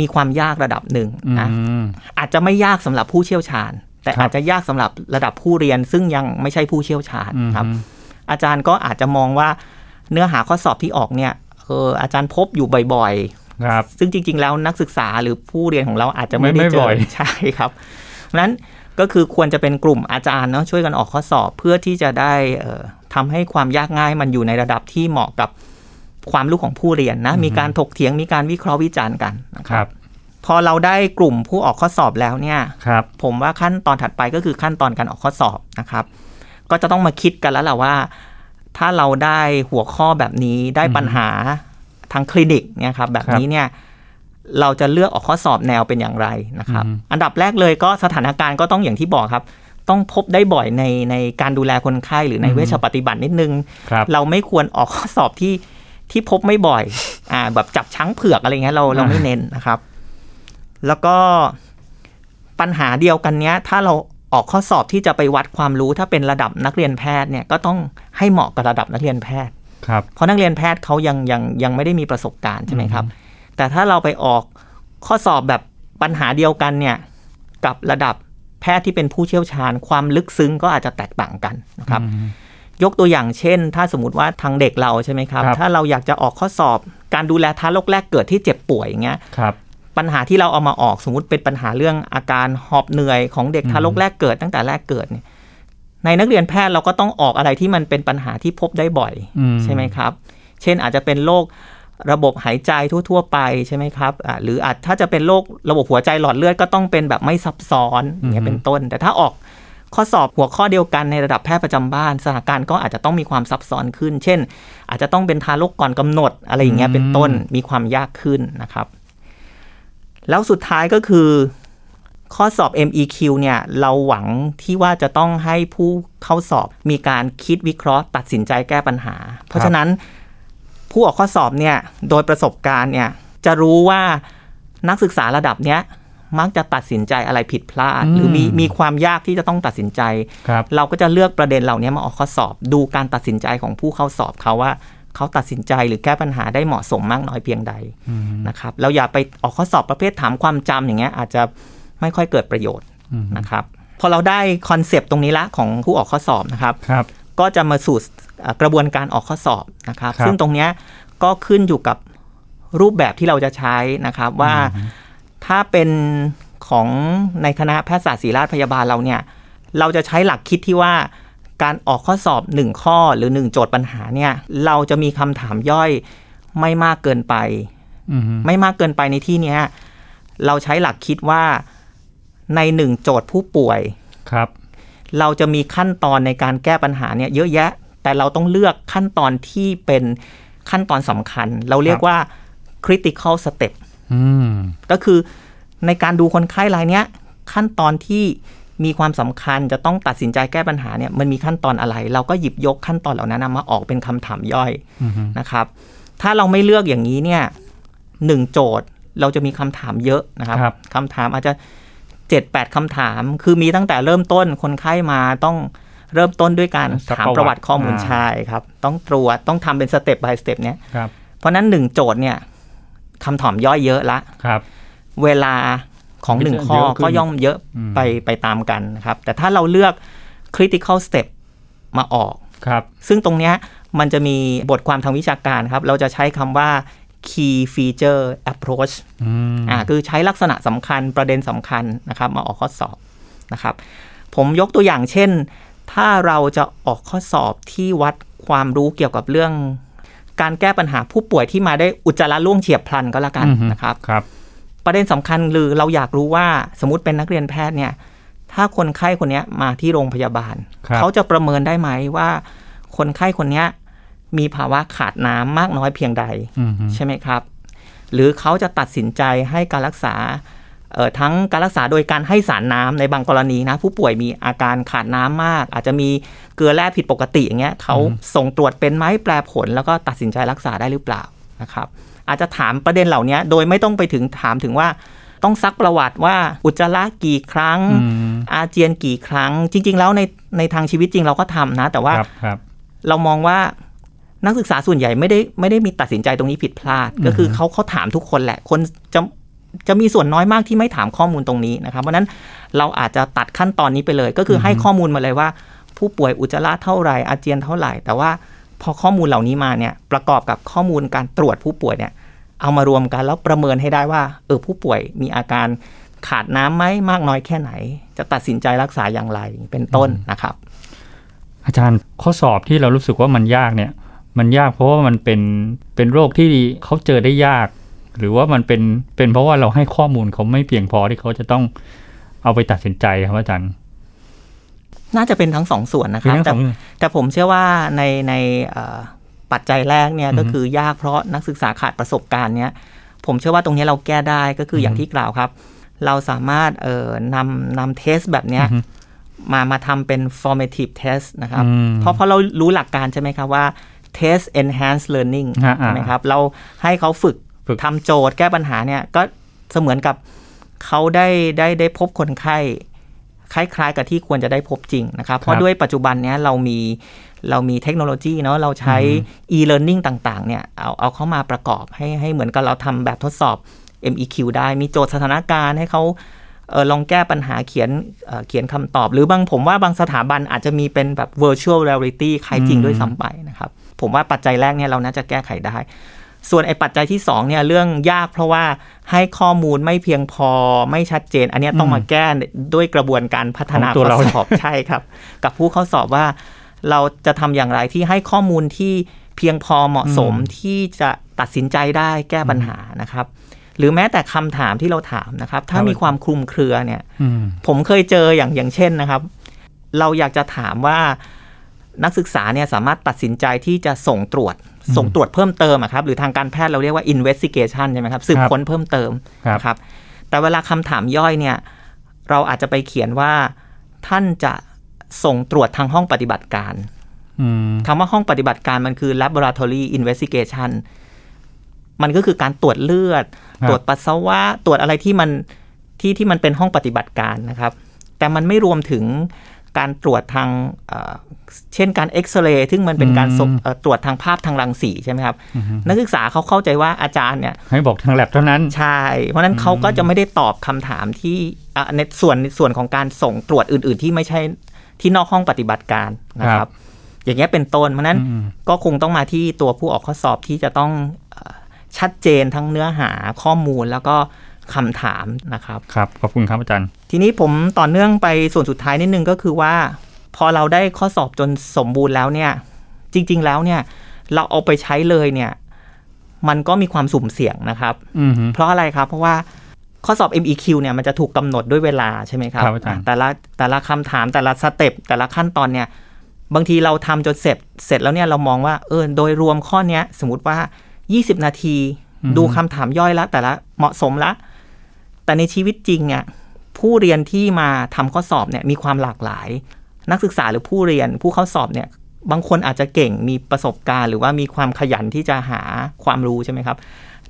มีความยากระดับหนึ่งนะอืมอาจจะไม่ยากสำหรับผู้เชี่ยวชาญ แต่ครับอาจจะยากสำหรับระดับผู้เรียน ซึ่งยังไม่ใช่ผู้เชี่ยวชาญอืมครับ อาจารย์ก็อาจจะมองว่าเนื้อหาข้อสอบที่ออกเนี่ยเอออาจารย์พบอยู่บ่อยครับๆซึ่งจริง ๆ แล้วนักศึกษาหรือผู้เรียนของเราอาจจะไม่ไม่ได้ไม่เจบ่ออยใช่ครับเพราะฉะนั้นก็คือควรจะเป็นกลุ่มอาจารย์เนาะช่วยกันออกข้อสอบเพื่อที่จะได้เอ่อทำให้ความยากง่ายมันอยู่ในระดับที่เหมาะกับ ความรู้ของผู้เรียนนะ มีการถกเถียงมีการวิเคราะห์วิจารณ์กันนะคครับรับ พอเราได้กลุ่มผู้ออกข้อสอบแล้วเนี่ยครับผมว่าขั้นตอนถัดไปก็คือขั้นตอนการออกข้อสอบนะครับ ก็จะต้องมาคิดกันแล้วแหละว่า ถ้าเราได้หัวข้อแบบนี้ได้ปัญหาทางคลินิกเนี่ยครับ แบบนี้เนี่ยเราจะเลือกออกข้อสอบแนวเป็นอย่างไรนะครับอืมอันดับแรกเลยก็สถานการณ์ก็ต้องอย่างที่บอกครับต้องพบได้บ่อยในในการดูแลคนไข้หรือในเวชปฏิบัตินิดนึงครับเราไม่ควรออกข้อสอบที่ ที่พบไม่บ่อย อ่า แบบจับช้างเผือกอะไรเงี้ยเราเราไม่เน้นนะครับ แล้วก็ปัญหาเดียวกันเนี้ย ถ้าเราออกข้อสอบที่จะไปวัดความรู้ถ้าเป็นระดับนักเรียนแพทย์เนี่ยก็ต้องให้เหมาะกับระดับนักเรียนแพทย์ครับเพราะนักเรียนแพทย์เขายังยังยังไม่ได้มีประสบการณ์ใช่ไหมครับ แต่ถ้าเราไปออกข้อสอบแบบปัญหาเดียวกันเนี่ยกับระดับแพทย์ที่เป็นผู้เชี่ยวชาญ ความลึกซึ้งก็อาจจะแตกต่างกันนะครับอืม ยกตัวอย่างเช่น ถ้าสมมติว่าทางเด็กเราใช่ไหมครับครับ ถ้าเราอยากจะออกข้อสอบ การดูแลทารกแรกเกิดที่เจ็บป่วยอย่างเงี้ยครับปัญหาที่เราเอามาออกสมมติเป็นปัญหาเรื่องอาการหอบเหนื่อยของเด็กอืมทารกแรกเกิดตั้งแต่แรกเกิดเนี่ยในนักเรียนแพทย์เราก็ต้องออกอะไรที่มันเป็นปัญหาที่พบได้บ่อยอืใช่ไหมครับ เช่นอาจจะเป็นโรคระบบหายใจทั่ว ๆ ไปใช่ไหมครับอ่าหรืออาจถ้าจะเป็นโรคระบบหัวใจหลอดเลือดก็ต้องเป็นแบบไม่ซับซ้อนอย่างเงี้ยเป็นต้น แต่ถ้าออก ข้อสอบหัวข้อเดียวกันในระดับแพทย์ประจำบ้านสถานการณ์ก็อาจจะต้องมีความซับซ้อนขึ้น เช่น อาจจะต้องเป็นทารกก่อนกำหนดอะไรอย่างเงี้ยเป็นต้นมีความยากขึ้นนะครับ แล้วสุดท้ายก็คือข้อสอบ MEQ เนี่ย เราหวังที่ว่าจะต้องให้ผู้เข้าสอบมีการคิดวิเคราะห์ ตัดสินใจแก้ปัญหา เพราะฉะนั้นผู้ออกข้อสอบเนี่ย โดยประสบการณ์เนี่ย จะรู้ว่านักศึกษาระดับเนี้ย มักจะตัดสินใจอะไรผิดพลาด หรือมีมีความยากที่จะต้องตัดสินใจครับเราก็จะเลือกประเด็นเหล่านี้มาออกข้อสอบ ดูการตัดสินใจของผู้เข้าสอบเขาว่าเขาตัดสินใจหรือแก้ปัญหาได้เหมาะสมมากน้อยเพียงใดนะครับเราอย่าไปออกข้อสอบประเภทถามความจำอย่างเงี้ยอาจจะไม่ค่อยเกิดประโยชน์นะครับพอเราได้ concept ตรงนี้ละของผู้ออกข้อสอบนะครับครับก็จะมาสู่เอ่อกระบวนการออกข้อสอบนะครับครับซึ่งตรงเนี้ยก็ขึ้นอยู่กับรูปแบบที่เราจะใช้นะครับว่า ถ้าเป็นของในคณะแพทยศาสตร์ศิริราชพยาบาลเราเนี่ย เราจะใช้หลักคิดที่ว่าการออกข้อสอบ 1 ข้อหรือ 1 โจทย์ปัญหาเนี่ย เราจะมีคำถามย่อยไม่มากเกินไปอืมไม่มากเกินไปในที่เนี้ยเราใช้หลักคิดว่าในหนึ่งโจทย์ผู้ป่วยครับ เราจะมีขั้นตอนในการแก้ปัญหาเนี่ยเยอะแยะ แต่เราต้องเลือกขั้นตอนที่เป็นขั้นตอนสำคัญ เราเรียกว่า critical step อืม ก็คือในการดูคนไข้รายเนี้ย ขั้นตอนที่มีความสำคัญจะต้องตัดสินใจแก้ปัญหาเนี่ยมันมีขั้นตอนอะไร เราก็หยิบยกขั้นตอนเหล่านั้นนะมาออกเป็นคำถามย่อยนะครับ ถ้าเราไม่เลือกอย่างนี้เนี่ยหนึ่งโจทย์เราจะมีคำถามเยอะนะครับครับคำถามอาจจะเจ็ดแปดคำถาม คือมีตั้งแต่เริ่มต้นคนไข้มาต้องเริ่มต้นด้วยการซักถามประวัติประวัติข้อมูลอ่าใช่ครับ ต้องตรวจต้องทำเป็นสเต็ป by สเต็ปเนี้ยครับเพราะฉะนั้นหนึ่งโจทย์เนี่ย คำถามย่อยเยอะละครับ เวลาของหนึ่งข้อเยอะขึ้นก็ย่อมเยอะอืมไปไปตามกันนะครับ แต่ถ้าเราเลือก critical step มาออกครับ ซึ่งตรงเนี้ยมันจะมีบทความทางวิชาการครับ เราจะใช้คำว่า key feature approach อืมอ่าคือใช้ลักษณะสำคัญประเด็นสำคัญนะครับ มาออกข้อสอบนะครับ ผมยกตัวอย่างเช่น ถ้าเราจะออกข้อสอบที่วัดความรู้เกี่ยวกับเรื่อง การแก้ปัญหาผู้ป่วยที่มาได้อุจจาระร่วงเฉียบพลันก็แล้วกันอือฮึนะครับครับ ประเด็นสำคัญคือเราอยากรู้ว่าสมมติเป็นนักเรียนแพทย์เนี่ย ถ้าคนไข้คนเนี้ยมาที่โรงพยาบาลครับเขาจะประเมินได้ไหมว่า คนไข้คนเนี้ยมีภาวะขาดน้ำมากน้อยเพียงใดอืมใช่ไหมครับ หรือเขาจะตัดสินใจให้การรักษาเอ่อ ทั้งการรักษาโดยการให้สารน้ำในบางกรณีนะ ผู้ป่วยมีอาการขาดน้ำมาก อาจจะมีเกลือแร่ผิดปกติอย่างเงี้ยเขาส่งตรวจเป็นไหมแปลผล แล้วก็ตัดสินใจรักษาได้หรือเปล่านะครับ อาจจะถามประเด็นเหล่านี้โดยไม่ต้องไปถึงถามถึงว่าต้องซักประวัติว่าอุจจาระกี่ครั้งอืมอาเจียนกี่ครั้ง จริง ๆ แล้วในในทางชีวิตจริงเราก็ทำนะ แต่ว่าครับครับเรามองว่านักศึกษาส่วนใหญ่ไม่ได้ไม่ได้มีตัดสินใจตรงนี้ผิดพลาด ก็คือเขาเขาถามทุกคนแหละ คนจะ จะมีส่วนน้อยมากที่ไม่ถามข้อมูลตรงนี้นะครับเพราะนั้นเราอาจจะตัดขั้นตอนนี้ไปเลย ก็คือให้ข้อมูลมาเลยว่า ผู้ป่วยอุจจาระเท่าไหร่อาเจียนเท่าไหร่ แต่ว่าพอข้อมูลเหล่านี้มาเนี่ยประกอบกับข้อมูลการตรวจผู้ป่วยเนี่ยเอามารวมกันแล้วประเมินให้ได้ว่าเออผู้ป่วยมีอาการขาดน้ำไหมมากน้อยแค่ไหน จะตัดสินใจรักษาอย่างไรเป็นต้นนะครับ อาจารย์ข้อสอบที่เรารู้สึกว่ามันยากเนี่ย มันยากเพราะว่ามันเป็นเป็นโรคที่เขาเจอได้ยาก หรือว่ามันเป็นเป็นเพราะว่าเราให้ข้อมูลเขาไม่เพียงพอที่เขาจะต้องเอาไปตัดสินใจครับอาจารย์ น่าจะเป็นทั้งสองส่วนนะครับมีทั้งสแต่องแต่ผมเชื่อว่าในในเอ่อปัจจัยแรกเนี่ยอือฮึก็คือยากเพราะนักศึกษาขาดประสบการณ์เนี่ยผมเชื่อว่าตรงนี้เราแก้ได้ก็คืออย่างที่กล่าวครับ เราสามารถเอ่อนำนำเทสแบบเนี้ยอือฮึมามาทำเป็น formative test นะครับอืมเพราะเพราะเรารู้หลักการใช่ไหมครับว่า test enhance learning อ่าอ่าใช่ไหมครับ เราให้เขาฝึก ฝึกทำโจทย์แก้ปัญหาเนี่ยก็เสมือนกับเขาได้ได้ได้พบคนไข้คล้ายๆกับที่ควรจะได้พบจริงนะครับ เพราะด้วยปัจจุบันเนี้ยเรามีเรามีเทคโนโลยีเนาะเราใช้ e-learning ต่างๆ เนี่ยเอาเอาเข้ามาประกอบให้ให้เหมือนกับเราทำแบบทดสอบ MEQ ได้มีโจทย์สถานการณ์ให้เขาเออลองแก้ปัญหาเขียนเอ่อเขียนคำตอบ หรือบางผมว่าบางสถาบันอาจจะมีเป็นแบบ virtual reality คล้ายจริงด้วยซ้ำไปนะครับ ผมว่าปัจจัยแรกเนี่ยเราน่าจะแก้ไขได้ ส่วนไอ้ปัจจัยที่2เนี่ยเรื่องยากเพราะว่าให้ข้อมูลไม่เพียงพอไม่ชัดเจน อันเนี้ยต้องมาแก้ด้วยกระบวนการพัฒนาของตัวข้เราอสอบใช่ครับ กับผู้เข้าสอบว่าเราจะทำอย่างไรที่ให้ข้อมูลที่เพียงพอเหมาะสมที่จะตัดสินใจได้แก้ปัญหานะครับ หรือแม้แต่คำถามที่เราถามนะครับ ถ้าครับมีความคลุมเครือเนี่ยอืมผมเคยเจออย่างอย่างเช่นนะครับ เราอยากจะถามว่านักศึกษาเนี่ยสามารถตัดสินใจที่จะส่งตรวจอืม ส่งตรวจเพิ่มเติมอะครับหรือทางการแพทย์เราเรียกว่า investigation ใช่ไหมครับสืบครับค้นเพิ่มเติมครับนะครับ แต่เวลาคำถามย่อยเนี่ย เราอาจจะไปเขียนว่าท่านจะส่งตรวจทางห้องปฏิบัติการอืมคำว่าห้องปฏิบัติการมันคือ laboratory investigation มันก็คือการตรวจเลือดครับตรวจปัสสาวะ ตรวจอะไรที่มันที่ที่มันเป็นห้องปฏิบัติการนะครับ แต่มันไม่รวมถึง การตรวจทางเอ่อเช่นการเอ็กซเรย์ซึ่งมันเป็นการส่งเอ่อตรวจทางภาพทางรังสีใช่ไหมครับอืมนักศึกษาเขาเข้าใจว่าอาจารย์เนี่ยให้บอกทางแลบเท่านั้น ใช่ เพราะฉะนั้นเขาก็จะไม่ได้ตอบคำถามที่อะในส่วนในส่วนของการส่งตรวจอื่น ๆ ที่ไม่ใช่ที่นอกห้องปฏิบัติการนะคครัรับบอย่างเงี้ยเป็นต้นเพราะฉะนั้นอืมก็คงต้องมาที่ตัวผู้ออกข้อสอบที่จะต้องเอ่อชัดเจนทั้งเนื้อหาข้อมูลแล้วก็ คำถามนะครับครับขอบคุณครับอาจารย์ ทีนี้ผมต่อเนื่องไปส่วนสุดท้ายนิดนึงก็คือว่า พอเราได้ข้อสอบจนสมบูรณ์แล้วเนี่ย จริง ๆ แล้วเนี่ย เราเอาไปใช้เลยเนี่ย มันก็มีความสุ่มเสี่ยงนะครับอืมเพราะอะไรครับ เพราะว่าข้อสอบ MEQ เนี่ยมันจะถูกกำหนดด้วยเวลาใช่ไหมครับครับอาจารย์แต่ละแต่ละคำถามแต่ละสเต็ปแต่ละขั้นตอนเนี่ย บางทีเราทำจนเสร็จเสร็จแล้วเนี่ยเรามองว่าเออโดยรวมข้อเนี้ย สมมติว่า 20 นาที ดูคำถามย่อยแล้วแต่ละเหมาะสมละ แต่ในชีวิตจริงเนี่ยผู้เรียนที่มาทำข้อสอบเนี่ยมีความหลากหลาย นักศึกษาหรือผู้เรียนผู้เข้าสอบเนี่ยบางคนอาจจะเก่งมีประสบการณ์ หรือว่ามีความขยันที่จะหาความรู้ใช่ไหมครับ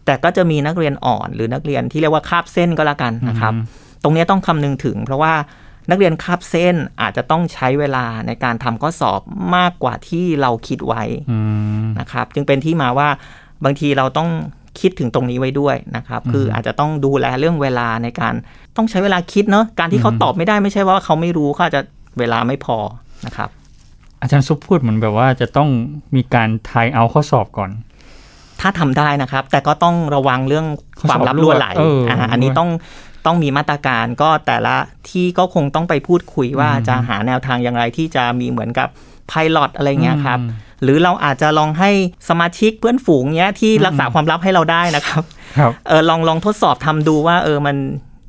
แต่ก็จะมีนักเรียนอ่อนหรือนักเรียนที่เรียกว่าคาบเส้นก็แล้วกันนะครับ ตรงเนี้ยต้องคำนึงถึง เพราะว่านักเรียนคาบเส้นอาจจะต้องใช้เวลาในการทำข้อสอบมากกว่าที่เราคิดไว้อืมนะครับ จึงเป็นที่มาว่าบางทีเราต้อง คิดถึงตรงนี้ไว้ด้วยนะครับ คืออาจจะต้องดูแลเรื่องเวลาในการต้องใช้เวลาคิดเนาะการที่เขาตอบไม่ได้ไม่ใช่ว่าเขาไม่รู้เขาอาจจะเวลาไม่พอนะครับ อาจารย์ซุปพูดเหมือนแบบว่าจะต้องมีการทายเอาข้อสอบก่อน ถ้าทำได้นะครับ แต่ก็ต้องระวังเรื่องความลับรั่วไหลเอออ่าอันนี้ต้องต้องมีมาตรการก็แต่ละที่ก็คงต้องไปพูดคุยว่าอืมจะหาแนวทางอย่างไรที่จะมีเหมือนกับ pilot อะไรเงี้ยครับอืมหรือเราอาจจะลองให้สมาชิกเพื่อนฝูงเนี้ยที่รักษาความลับให้เราได้นะครับครับเออลองลองทดสอบทำดูว่า เออมัน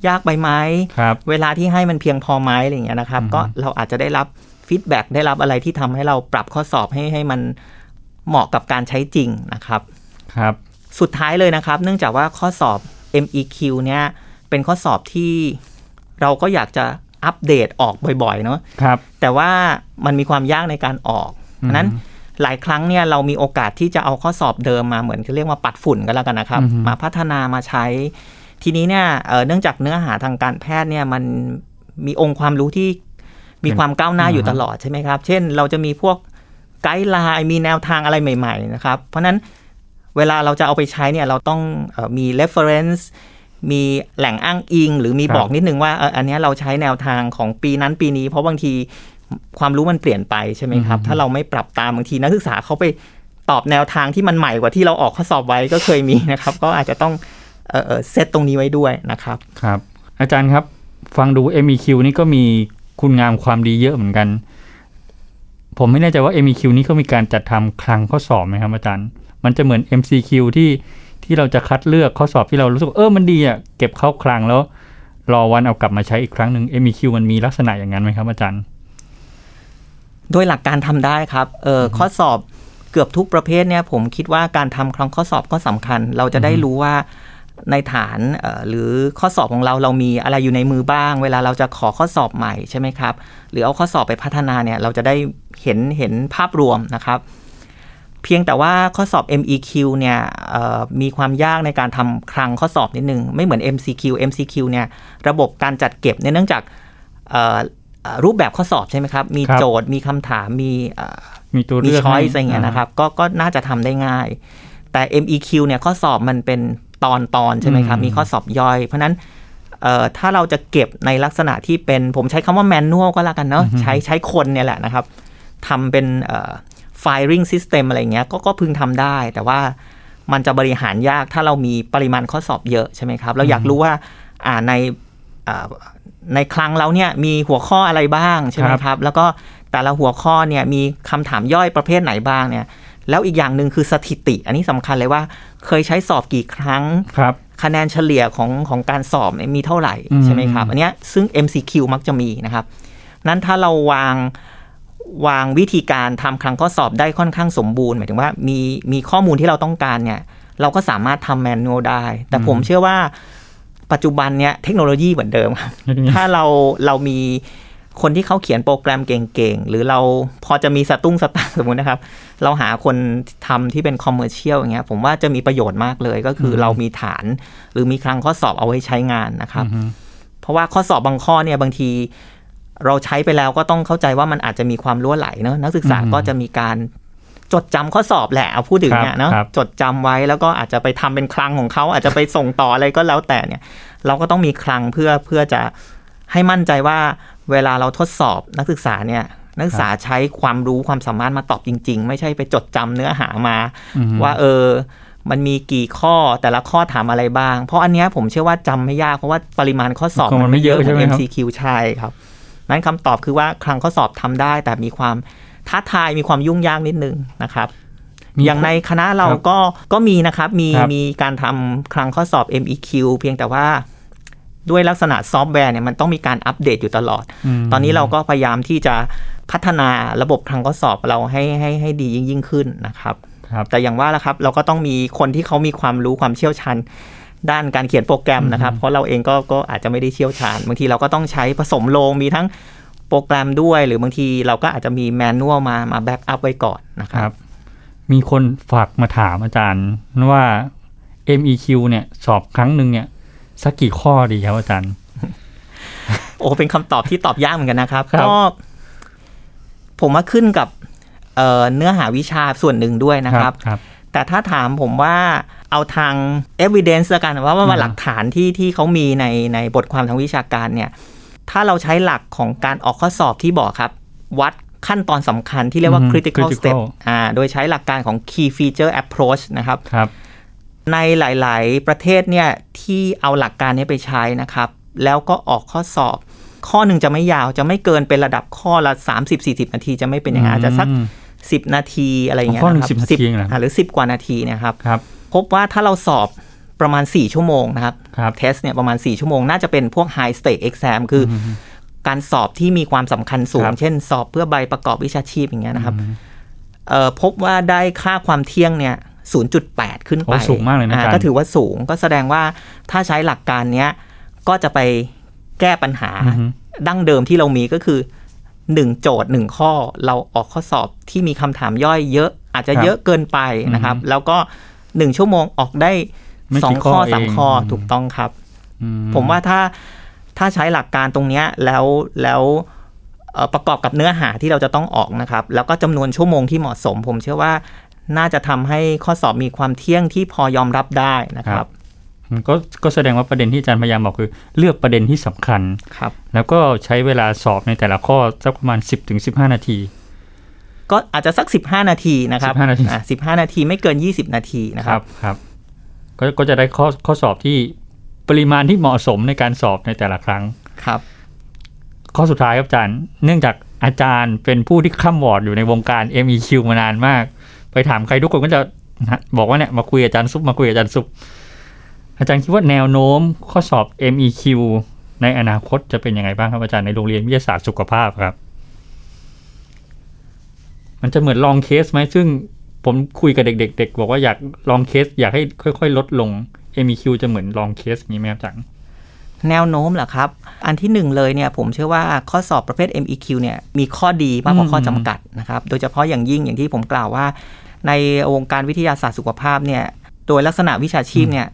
ยากไปไหมครับเวลาที่ให้มันเพียงพอไหมอะไรอย่างเงี้ยนะครับอืมก็เราอาจจะได้รับ feedback ได้รับอะไรที่ทำให้เราปรับข้อสอบให้ให้มันเหมาะกับการใช้จริงนะครับครับ สุดท้ายเลยนะครับ เนื่องจากว่าข้อสอบ MEQ เนี่ยเป็นข้อสอบที่เราก็อยากจะ อัปเดตออกบ่อยๆเนาะครับ แต่ว่ามันมีความยากในการออกอืมเพราะฉะนั้นหลายครั้งเนี่ยเรามีโอกาสที่จะเอาข้อสอบเดิมมาเหมือนเรียกว่าปัดฝุ่นกันแล้วกันนะครับอือฮึมาพัฒนามาใช้ ทีนี้เนี่ยเอ่อเนื่องจากเนื้อหาทางการแพทย์เนี่ยมันมีองค์ความรู้ที่มีความก้าวหน้าอยู่ตลอดใช่ไหมครับ เช่น เราจะมีพวกไกด์ไลน์มีแนวทางอะไรใหม่ ๆ นะครับ เพราะฉะนั้นเวลาเราจะเอาไปใช้เนี่ยเราต้องเออมี reference มีแหล่งอ้างอิง หรือมีครับบอกนิดนึงว่าเอออันเนี้ยเราใช้แนวทางของปีนั้นปีนี้ เพราะบางทีความรู้มันเปลี่ยนไปใช่ไหมครับ ถ้าเราไม่ปรับตามบางทีนักศึกษาเขาไปตอบแนวทางที่มันใหม่กว่าที่เราออกข้อสอบไว้ก็เคยมีนะครับ ก็อาจจะต้องเออเออเซตตรงนี้ไว้ด้วยนะครับครับ อาจารย์ครับฟังดู MEQ นี่ก็มีคุณงามความดีเยอะเหมือนกัน ผมไม่แน่ใจว่า MEQ นี่เขามีการจัดทำคลังข้อสอบไหมครับอาจารย์ มันจะเหมือน MCQ ที่ ที่เราจะคัดเลือกข้อสอบที่เรารู้สึกว่าเออมันดีอะเก็บเข้าคลังแล้ว รอวันเอากลับมาใช้อีกครั้งหนึ่ง MEQ มันมีลักษณะอย่างนั้นไหมครับอาจารย์ โดยหลักการทำได้ครับเออข้อสอบเกือบทุกประเภทเนี่ยผมคิดว่าการทำครั้งข้อสอบก็สำคัญ เราจะได้รู้ว่าในฐานเอ่อหรือข้อสอบของเราเรามีอะไรอยู่ในมือบ้าง เวลาเราจะขอข้อสอบใหม่ใช่ไหมครับ หรือเอาข้อสอบไปพัฒนาเนี่ยเราจะได้เห็นเห็นภาพรวมนะครับ เพียงแต่ว่าข้อสอบ MEQ เนี่ยเอ่อมีความยากในการทำคลังข้อสอบนิดนึง ไม่เหมือน MCQ MCQ เนี่ยระบบการจัดเก็บเนี่ยเนื่องจากเอ่อเอ่อรูปแบบข้อสอบใช่ไหมครับ มีครับโจทย์มีคำถามมีเอ่อมีตัวมีเลือกช้อยให้ส์อะไรเงี้ยนะครับก็ก็น่าจะทำได้ง่าย แต่ MEQ เนี่ยข้อสอบมันเป็นตอนตอนๆใช่ไหมครับอืมมีข้อสอบย่อย เพราะฉะนั้นเอ่อถ้าเราจะเก็บในลักษณะที่เป็นผมใช้คำว่าแมนนวลก็แล้วกันเนาะใช้ใช้คนเนี่ยแหละนะครับทำเป็นเอ่อ firing system อะไรเงี้ยก็ก็พึงทำได้ แต่ว่ามันจะบริหารยากถ้าเรามีปริมาณข้อสอบเยอะใช่ไหมครับ เราอยากรู้ว่าอ่าในอ่าในครั้งเราเนี่ยมีหัวข้ออะไรบ้างใช่ไหมครับครับแล้วก็แต่ละหัวข้อเนี่ยมีคำถามย่อยประเภทไหนบ้างเนี่ย แล้วอีกอย่างหนึ่งคือสถิติ อันนี้สำคัญเลยว่าเคยใช้สอบกี่ครั้งครับคะแนนเฉลี่ยของของการสอบเนี่ยมีเท่าไหร่อืมใช่ไหมครับ อันเนี้ยซึ่ง MCQ มักจะมีนะครับ นั้นถ้าเราวาง วางวิธีการทำครั้งข้อสอบได้ค่อนข้างสมบูรณ์ หมายถึงว่ามีมีข้อมูลที่เราต้องการเนี่ย เราก็สามารถทำแมนนวลได้ แต่ผมเชื่อว่าปัจจุบันเนี่ยเทคโนโลยีเหมือนเดิมครับถ้าเราเรามีคนที่เขาเขียนโปรแกรมเก่งๆ หรือเราพอจะมีสตุ้งสตางค์สมมตินะครับ เราหาคนทำที่เป็นคอมเมอร์เชียลอย่างเงี้ยผมว่าจะมีประโยชน์มากเลยก็คือเรามีฐาน หรือมีครั้งข้อสอบเอาไว้ใช้งานนะครับ เพราะว่าข้อสอบบางข้อเนี่ยบางที เราใช้ไปแล้วก็ต้องเข้าใจว่ามันอาจจะมีความล่วไหลเนอะนักศึกษาอืมก็จะมีการจดจำข้อสอบแหละเอาพูดถึงเนี่ยเนาะครับจดจำไว้แล้วก็อาจจะไปทำเป็นคลังของเขาอาจจะไปส่งต่ออะไรก็แล้วแต่เนี่ย เราก็ต้องมีคลังเพื่อเพื่อจะให้มั่นใจว่าเวลาเราทดสอบนักศึกษาเนี่ยนักศึกษาใช้ความรู้ความสามารถมาตอบจริง ๆ ไม่ใช่ไปจดจำเนื้อหามาอืมว่าเออ มันมีกี่ข้อแต่ละข้อถามอะไรบ้าง เพราะอันเนี้ยผมเชื่อว่าจำไม่ยากเพราะว่าปริมาณข้อสอบมันไม่เยอะหใช่ไหมครับ MCQ ใช่ครับ นั้นคำตอบคือว่าครั้งข้อสอบทำได้ แต่มีความท้าทายมีความยุ่งยากนิดนึงนะครับมีอย่างในคณะเราครับก็ก็มีนะครับมีครับมีการทำครั้งข้อสอบ MEQ เพียงแต่ว่าด้วยลักษณะซอฟต์แวร์เนี่ยมันต้องมีการอัปเดตอยู่ตลอดตอนนี้เราก็พยายามที่จะพัฒนาระบบคลังข้อสอบเราให้ให้ให้ดียิ่งยิ่งขึ้นนะครับครับ แต่อย่างว่าละครับเราก็ต้องมีคนที่เขามีความรู้ความเชี่ยวชาญ ด้านการเขียนโปรแกรมนะครับ เพราะเราเองก็ก็อาจจะไม่ได้เชี่ยวชาญ บางทีเราก็ต้องใช้ผสมโรงมีทั้งโปรแกรมด้วย หรือบางทีเราก็อาจจะมี manual มามา backup ไว้ก่อนนะคครัรับบมีคนฝากมาถามอาจารย์ว่า MEQ เนี่ยสอบครั้งหนึ่งเนี่ยสักกี่ข้อดีครับอาจารย์ โอ้เป็นคำตอบที่ตอบยากเหมือนกันนะครับครับก็ผมว่าขึ้นกับเอ่อเนื้อหาวิชาส่วนหนึ่งด้วยนะครับครับแต่ถ้าถามผมว่า เอาทาง evidence ละกันว่าว่าอืมหลักฐานที่ที่เขามีในในบทความทางวิชาการเนี่ยถ้าเราใช้หลักของการออกข้อสอบที่บอกครับ วัดขั้นตอนสำคัญที่เรียกว่าอืม critical critical step อ่าโดยใช้หลักการของ key feature approach นะครับครับ ในหลาย ๆ ประเทศเนี่ยที่เอาหลักการนี้ไปใช้นะครับ แล้วก็ออกข้อสอบ ข้อหนึ่งจะไม่ยาวจะไม่เกินเป็นระดับข้อละ 30-40 นาทีจะไม่เป็นอย่างนั้นอาจจะสักอืม10 นาทีอะไรอย่างเงี้ยข้อหนึ่งนะครับ10นาทีเองเหรออ่าหรือ 10 กว่านาทีเนะครับครับ พบว่าถ้าเราสอบประมาณ 4 ชั่วโมงนะครับครับเทสเนี่ยประมาณ 4 ชั่วโมง น่าจะเป็นพวก high stake exam คืออการสอบที่มีความสำคัญสูงครับเช่น สอบเพื่อใบประกอบวิชาชีพอย่างเงี้ยนะครับเอ่อพบว่าได้ค่าความเที่ยงเนี่ย0.8 ขึ้นไปโอ้สูงมากเลยนะอาจารย์ก็ถือว่าสูงก็แสดงว่าถ้าใช้หลักการเนี้ยก็จะไปแก้ปัญหาอือฮึดั้งเดิมที่เรามีก็คือหนึ่งโจทย์หนึ่งข้อเราออกข้อสอบที่มีคำถามย่อยเยอะอาจจะครับเยอะเกินไปนะครับ แล้วก็ หนึ่งชั่วโมงออกได้ไม่สอกี่งข้ข้ออสามเองข้ออมถูกต้องครับอืผมว่าถ้าถ้าใช้หลักการตรงเนี้ยแล้วแล้วเอ่อประกอบกับเนื้อหาที่เราจะต้องออกนะครับ แล้วก็จำนวนชั่วโมงที่เหมาะสม ผมเชื่อว่าน่าจะทำให้ข้อสอบมีความเที่ยงที่พอยอมรับได้นะครับก็ก็แสดงว่าประเด็นที่อาจารย์พยายามบอกคือ เลือกประเด็นที่สำคัญครับ แล้วก็ใช้เวลาสอบในแต่ละข้อสักประมาณ 10-15ถึง15นาที ก็อาจจะสัก 15 นาทีนะครับ15นาทีอะ15นาทีไม่เกิน 20 นาทีนะครับครับก็ก็จะได้ข้อข้อสอบที่ปริมาณที่เหมาะสมในการสอบในแต่ละครั้งครับ ข้อสุดท้ายครับอาจารย์ เนื่องจากอาจารย์เป็นผู้ที่ข้ามวอร์ดอยู่ในวงการ MEQ มานานมาก ไปถามใครทุกคนก็จะบอกว่าเนี่ยมาคุยกับอาจารย์ซุปมาคุยกับอาจารย์ซุปอาจารย์คิดว่าแนวโน้มข้อสอบ MEQ ในอนาคตจะเป็นยังไงบ้างครับอาจารย์ในโรงเรียนวิทยาศาสตร์สุขภาพครับ มันจะเหมือนลองเคสไหมซึ่งผมคุยกับเด็กๆเด็กบอกว่าอยากลองเคส อยากให้ค่อย ๆ ลดลง MEQ จะเหมือนลองเคสอย่างนี้ไหมครับอาจารย์แนวโน้มเหรอครับ อันที่หนึ่งเลยเนี่ยผมเชื่อว่าข้อสอบประเภท MEQ เนี่ยมีข้อดีมากกว่าข้อจำกัดนะครับ โดยเฉพาะอย่างยิ่งอย่างที่ผมกล่าวว่า ในวงการวิทยาศาสตร์สุขภาพเนี่ยโดยลักษณะวิชาชีพเนี่ย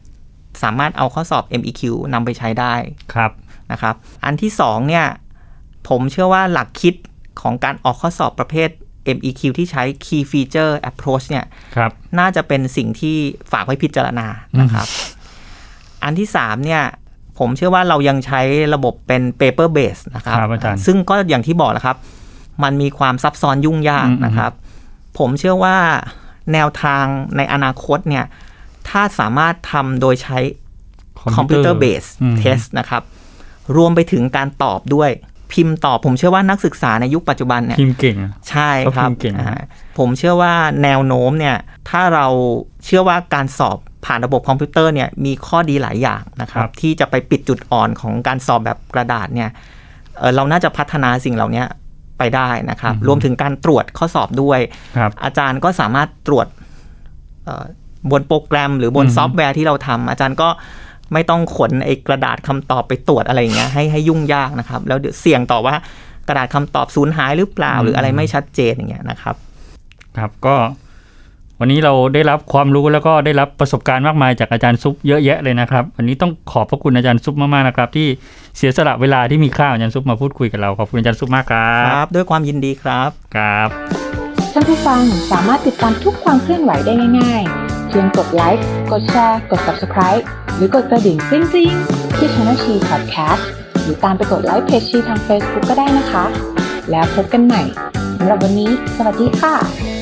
สามารถเอาข้อสอบ MEQ นำไปใช้ได้ครับนะครับ อันที่สองเนี่ยผมเชื่อว่าหลักคิดของการออกข้อสอบประเภท MEQ ที่ใช้ Key Feature Approach เนี่ยครับน่าจะเป็นสิ่งที่ฝากไว้พิจารณานะครับ อันที่สามเนี่ยผมเชื่อว่าเรายังใช้ระบบเป็น paper base นะครับครับอาจารย์ซึ่งก็อย่างที่บอกแหล้วครับ มันมีความซับซ้อนยุ่งยากอืมนะครับ ผมเชื่อว่าแนวทางในอนาคตเนี่ย ถ้าสามารถทำโดยใช้ computer based อืม test นะครับ รวมไปถึงการตอบด้วย พิมพ์ตอบผมเชื่อว่านักศึกษาในยุคปัจจุบันเนี่ยพิมพ์เก่งอะใช่ครับเขาพิมพ์เก่งนะอ่าผมเชื่อว่าแนวโน้มเนี่ยถ้าเราเชื่อว่าการสอบผ่านระบบคอมพิวเตอร์เนี่ยมีข้อดีหลายอย่างนะครับ ที่จะไปปิดจุดอ่อนของการสอบแบบกระดาษเนี่ยเอ่อเราน่าจะพัฒนาสิ่งเหล่านี้ไปได้นะครับ รวมถึงการตรวจข้อสอบด้วยครับอาจารย์ก็สามารถตรวจเอ่อบนโปรแกรมหรือบนอือฮึซอฟต์แวร์ที่เราทำอาจารย์ก็ ไม่ต้องขนไอ้กระดาษคำตอบไปตรวจอะไรอย่างเงี้ยให้ให้ยุ่งยากนะครับ แล้วเดี๋ยวเสี่ยงต่อว่ากระดาษคำตอบสูญหายหรือเปล่าหรืออะไรไม่ชัดเจนอย่างเงี้ยนะครับ ครับก็วันนี้เราได้รับความรู้แล้วก็ได้รับประสบการณ์มากมายจากอาจารย์ซุปเยอะแยะเลยนะครับ วันนี้ต้องขอบพระคุณอาจารย์ซุปมากๆนะครับ ที่เสียสละเวลาที่มีค่าของอาจารย์ซุปมาพูดคุยกับเราขอบคุณอาจารย์ซุปมากครัครับบด้วยความยินดีครับครับท่านผู้ฟังสามารถติดตามทุกความเคลื่อนไหวได้ง่ายๆ เพียงกดไลค์ กดแชร์ กด subscribe หรือกดกระดิ่งกริ๊งๆที่ Channel ชี Podcast หรือตามไปกดไลค์เพจชีทาง Facebook ก็ได้นะคะ แล้วพบกันใหม่สำหรับวันนี้ สวัสดีค่ะ